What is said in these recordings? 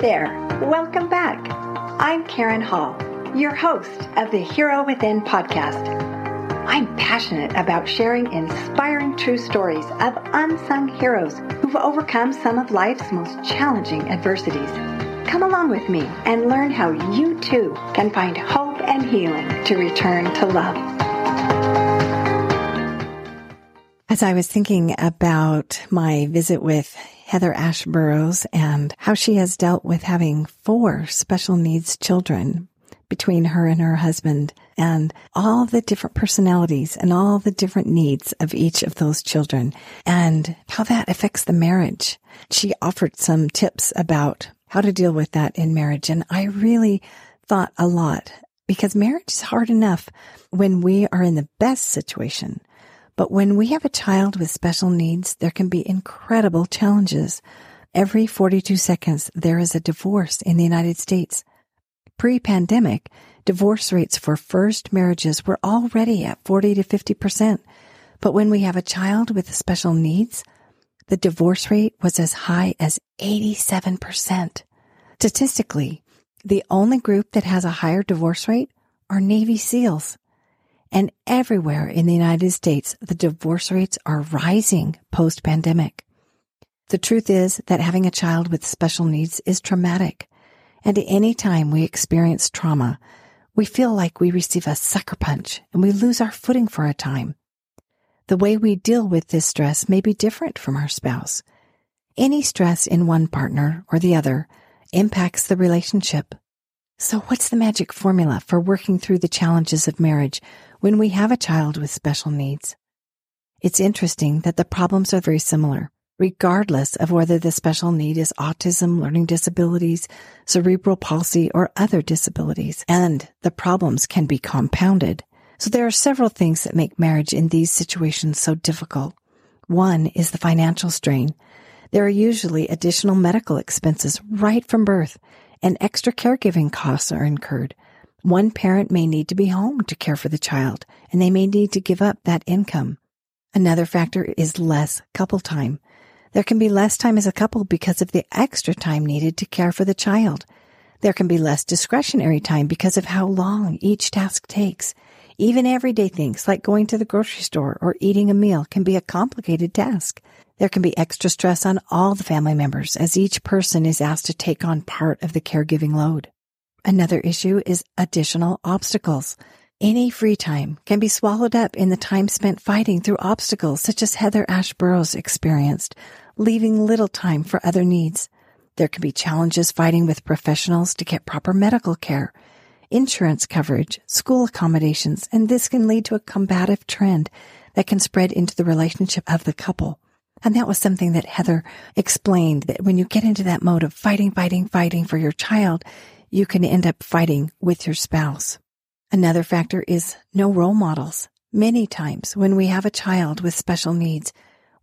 There, welcome back. I'm Karen Hall, your host of the Hero Within podcast. I'm passionate about sharing inspiring true stories of unsung heroes who've overcome some of life's most challenging adversities. Come along with me and learn how you too can find hope and healing to return to love. As I was thinking about my visit with Heather Ash Burroughs and how she has dealt with having four special needs children between her and her husband and all the different personalities and all the different needs of each of those children and how that affects the marriage. She offered some tips about how to deal with that in marriage. And I really thought a lot because marriage is hard enough when we are in the best situation but when we have a child with special needs, there can be incredible challenges. Every 42 seconds, there is a divorce in the United States. Pre-pandemic, divorce rates for first marriages were already at 40 to 50%. But when we have a child with special needs, the divorce rate was as high as 87%. Statistically, the only group that has a higher divorce rate are Navy SEALs. And everywhere in the United States, the divorce rates are rising post pandemic. The truth is that having a child with special needs is traumatic. And any time we experience trauma, we feel like we receive a sucker punch and we lose our footing for a time. The way we deal with this stress may be different from our spouse. Any stress in one partner or the other impacts the relationship. So what's the magic formula for working through the challenges of marriage when we have a child with special needs. It's interesting that the problems are very similar, regardless of whether the special need is autism, learning disabilities, cerebral palsy, or other disabilities. And the problems can be compounded. So there are several things that make marriage in these situations so difficult. One is the financial strain. There are usually additional medical expenses right from birth and extra caregiving costs are incurred. One parent may need to be home to care for the child, and they may need to give up that income. Another factor is less couple time. There can be less time as a couple because of the extra time needed to care for the child. There can be less discretionary time because of how long each task takes. Even everyday things like going to the grocery store or eating a meal can be a complicated task. There can be extra stress on all the family members as each person is asked to take on part of the caregiving load. Another issue is additional obstacles. Any free time can be swallowed up in the time spent fighting through obstacles such as Heather Ash Burroughs experienced, leaving little time for other needs. There can be challenges fighting with professionals to get proper medical care, insurance coverage, school accommodations, and this can lead to a combative trend that can spread into the relationship of the couple. And that was something that Heather explained that when you get into that mode of fighting, fighting, fighting for your child, you can end up fighting with your spouse. Another factor is no role models. Many times when we have a child with special needs,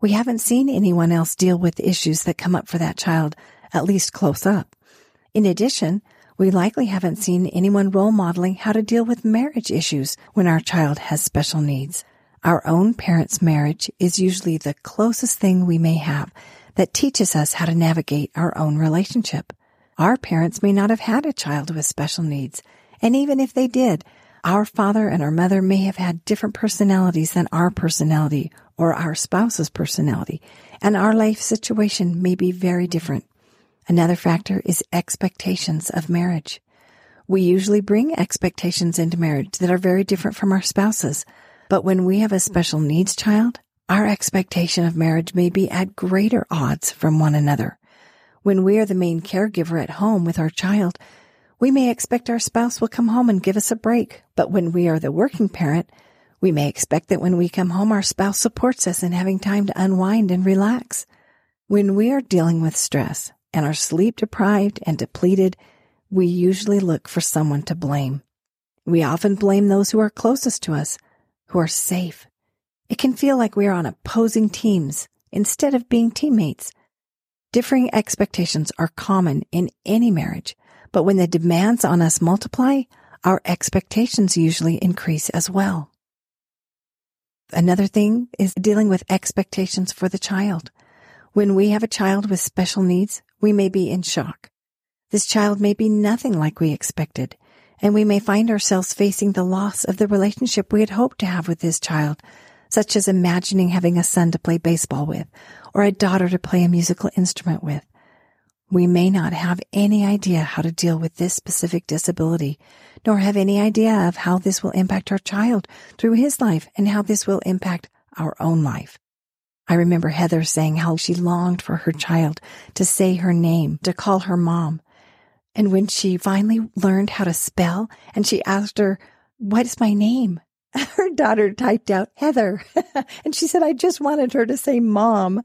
we haven't seen anyone else deal with issues that come up for that child, at least close up. In addition, we likely haven't seen anyone role modeling how to deal with marriage issues when our child has special needs. Our own parents' marriage is usually the closest thing we may have that teaches us how to navigate our own relationship. Our parents may not have had a child with special needs. And even if they did, our father and our mother may have had different personalities than our personality or our spouse's personality. And our life situation may be very different. Another factor is expectations of marriage. We usually bring expectations into marriage that are very different from our spouses. But when we have a special needs child, our expectation of marriage may be at greater odds from one another. When we are the main caregiver at home with our child, we may expect our spouse will come home and give us a break. But when we are the working parent, we may expect that when we come home, our spouse supports us in having time to unwind and relax. When we are dealing with stress and are sleep deprived and depleted, we usually look for someone to blame. We often blame those who are closest to us, who are safe. It can feel like we are on opposing teams instead of being teammates. Differing expectations are common in any marriage, but when the demands on us multiply, our expectations usually increase as well. Another thing is dealing with expectations for the child. When we have a child with special needs, we may be in shock. This child may be nothing like we expected, and we may find ourselves facing the loss of the relationship we had hoped to have with this child, such as imagining having a son to play baseball with or a daughter to play a musical instrument with. We may not have any idea how to deal with this specific disability, nor have any idea of how this will impact our child through his life and how this will impact our own life. I remember Heather saying how she longed for her child to say her name, to call her mom. And when she finally learned how to spell and she asked her, what's my name? Her daughter typed out Heather and she said, I just wanted her to say mom.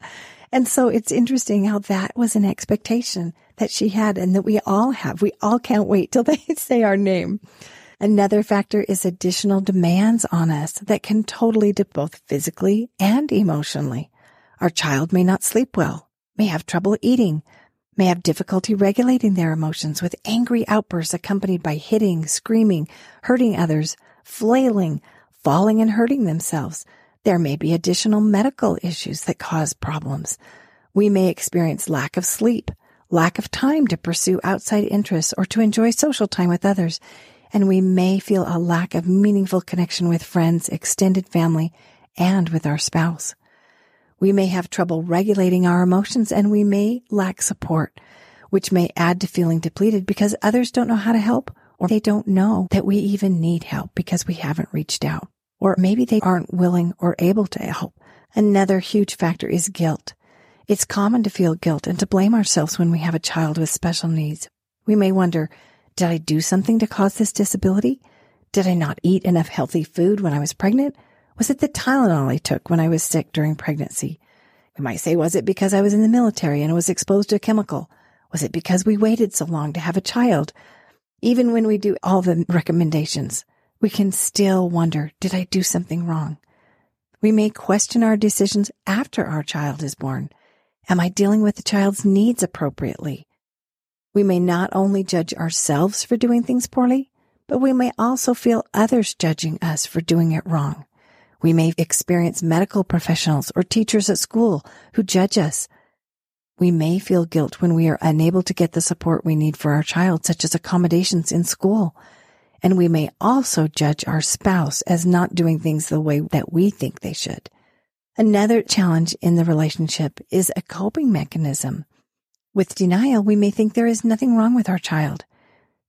And so it's interesting how that was an expectation that she had and that we all have. We all can't wait till they say our name. Another factor is additional demands on us that can totally dip both physically and emotionally. Our child may not sleep well, may have trouble eating, may have difficulty regulating their emotions with angry outbursts accompanied by hitting, screaming, hurting others, flailing, falling and hurting themselves. There may be additional medical issues that cause problems. We may experience lack of sleep, lack of time to pursue outside interests or to enjoy social time with others, and we may feel a lack of meaningful connection with friends, extended family, and with our spouse. We may have trouble regulating our emotions and we may lack support, which may add to feeling depleted because others don't know how to help or they don't know that we even need help because we haven't reached out. Or maybe they aren't willing or able to help. Another huge factor is guilt. It's common to feel guilt and to blame ourselves when we have a child with special needs. We may wonder, did I do something to cause this disability? Did I not eat enough healthy food when I was pregnant? Was it the Tylenol I took when I was sick during pregnancy? We might say, was it because I was in the military and was exposed to a chemical? Was it because we waited so long to have a child? Even when we do all the recommendations, we can still wonder, did I do something wrong? We may question our decisions after our child is born. Am I dealing with the child's needs appropriately? We may not only judge ourselves for doing things poorly, but we may also feel others judging us for doing it wrong. We may experience medical professionals or teachers at school who judge us. We may feel guilt when we are unable to get the support we need for our child, such as accommodations in school. And we may also judge our spouse as not doing things the way that we think they should. Another challenge in the relationship is a coping mechanism. With denial, we may think there is nothing wrong with our child.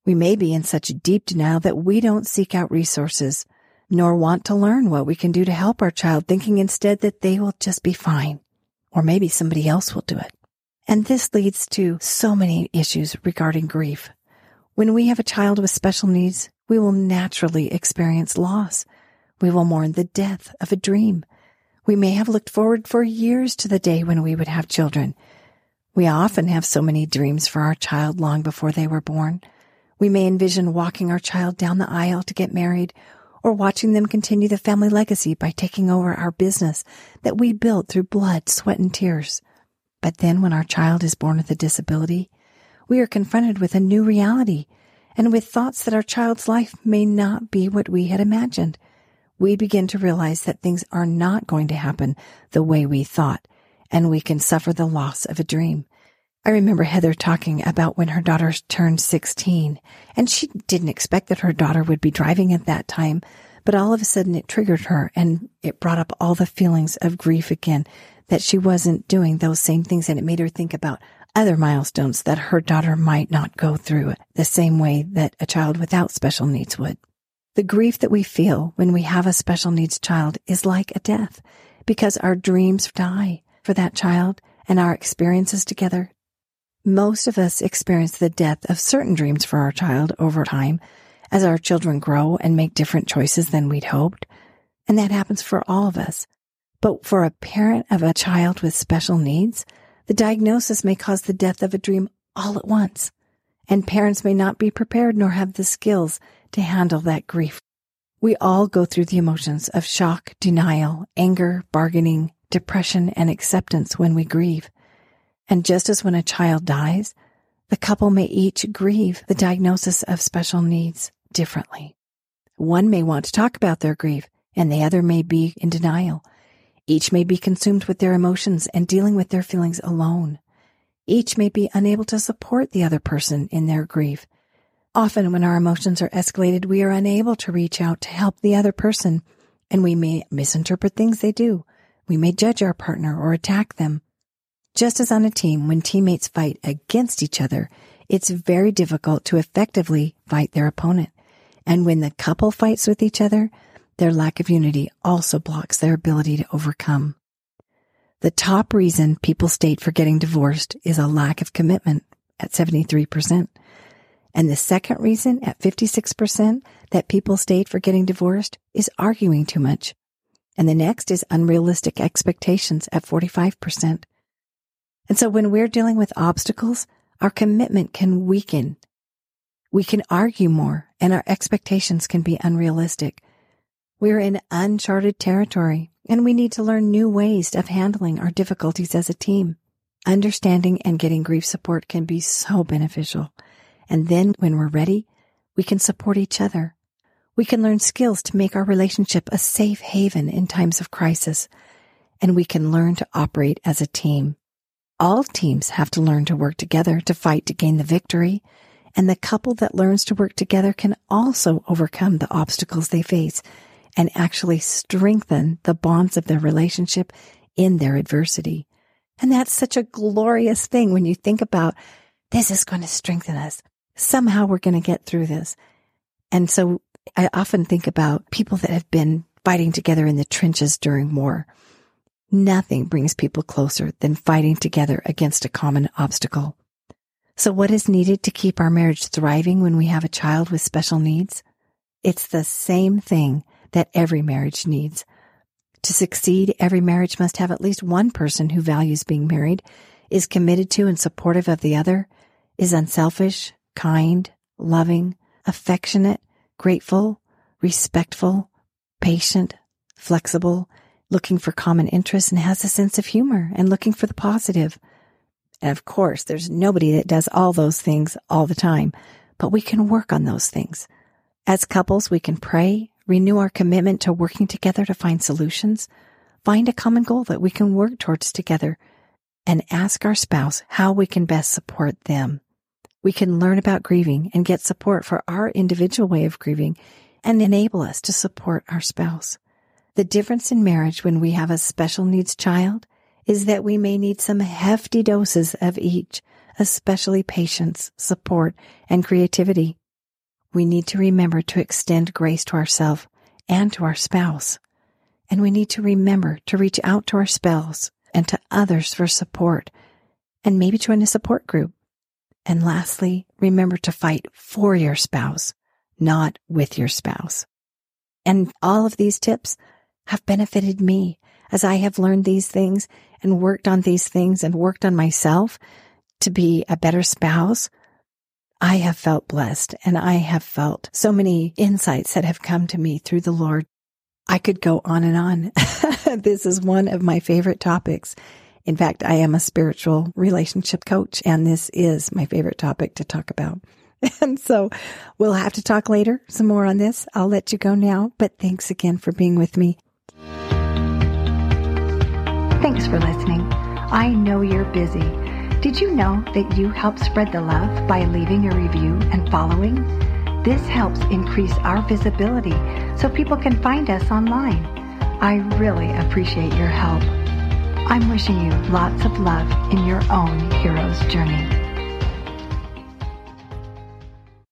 We may be in such deep denial that we don't seek out resources, nor want to learn what we can do to help our child, thinking instead that they will just be fine, or maybe somebody else will do it. And this leads to so many issues regarding grief. When we have a child with special needs, we will naturally experience loss. We will mourn the death of a dream. We may have looked forward for years to the day when we would have children. We often have so many dreams for our child long before they were born. We may envision walking our child down the aisle to get married or watching them continue the family legacy by taking over our business that we built through blood, sweat, and tears. But then when our child is born with a disability, we are confronted with a new reality and with thoughts that our child's life may not be what we had imagined. We begin to realize that things are not going to happen the way we thought, and we can suffer the loss of a dream. I remember Heather talking about when her daughter turned 16 and she didn't expect that her daughter would be driving at that time, but all of a sudden it triggered her and it brought up all the feelings of grief again that she wasn't doing those same things and it made her think about other milestones that her daughter might not go through the same way that a child without special needs would. The grief that we feel when we have a special needs child is like a death because our dreams die for that child and our experiences together most of us experience the death of certain dreams for our child over time as our children grow and make different choices than we'd hoped. And that happens for all of us. But for a parent of a child with special needs, the diagnosis may cause the death of a dream all at once. And parents may not be prepared nor have the skills to handle that grief. We all go through the emotions of shock, denial, anger, bargaining, depression, and acceptance when we grieve. And just as when a child dies, the couple may each grieve the diagnosis of special needs differently. One may want to talk about their grief, and the other may be in denial. Each may be consumed with their emotions and dealing with their feelings alone. Each may be unable to support the other person in their grief. Often when our emotions are escalated, we are unable to reach out to help the other person and we may misinterpret things they do. We may judge our partner or attack them. Just as on a team, when teammates fight against each other, it's very difficult to effectively fight their opponent. And when the couple fights with each other, their lack of unity also blocks their ability to overcome. The top reason people state for getting divorced is a lack of commitment at 73%. And the second reason at 56% that people state for getting divorced is arguing too much. And the next is unrealistic expectations at 45%. And so when we're dealing with obstacles, our commitment can weaken. We can argue more and our expectations can be unrealistic. We're in uncharted territory and we need to learn new ways of handling our difficulties as a team. Understanding and getting grief support can be so beneficial. And then when we're ready, we can support each other. We can learn skills to make our relationship a safe haven in times of crisis. And we can learn to operate as a team. All teams have to learn to work together to fight to gain the victory. And the couple that learns to work together can also overcome the obstacles they face and actually strengthen the bonds of their relationship in their adversity. And that's such a glorious thing when you think about this is going to strengthen us somehow we're going to get through this. And so I often think about people that have been fighting together in the trenches during war. Nothing brings people closer than fighting together against a common obstacle. So what is needed to keep our marriage thriving when we have a child with special needs? It's the same thing that every marriage needs. To succeed, every marriage must have at least one person who values being married, is committed to and supportive of the other, is unselfish, kind, loving, affectionate, grateful, respectful, patient, flexible, looking for common interests and has a sense of humor and looking for the positive. And of course, there's nobody that does all those things all the time, but we can work on those things. As couples, we can pray, renew our commitment to working together to find solutions, find a common goal that we can work towards together, and ask our spouse how we can best support them. We can learn about grieving and get support for our individual way of grieving and enable us to support our spouse. The difference in marriage when we have a special needs child is that we may need some hefty doses of each, especially patience, support, and creativity. We need to remember to extend grace to ourselves and to our spouse. And we need to remember to reach out to our spouse and to others for support and maybe join a support group and lastly, remember to fight for your spouse, not with your spouse. And all of these tips have benefited me as I have learned these things and worked on these things and worked on myself to be a better spouse. I have felt blessed and I have felt so many insights that have come to me through the Lord. I could go on and on. this is one of my favorite topics in fact, I am a spiritual relationship coach, and this is my favorite topic to talk about. And so we'll have to talk later some more on this. I'll let you go now, but thanks again for being with me. Thanks for listening. I know you're busy. Did you know that you help spread the love by leaving a review and following? This helps increase our visibility so people can find us online. I really appreciate your help. I'm wishing you lots of love in your own hero's journey.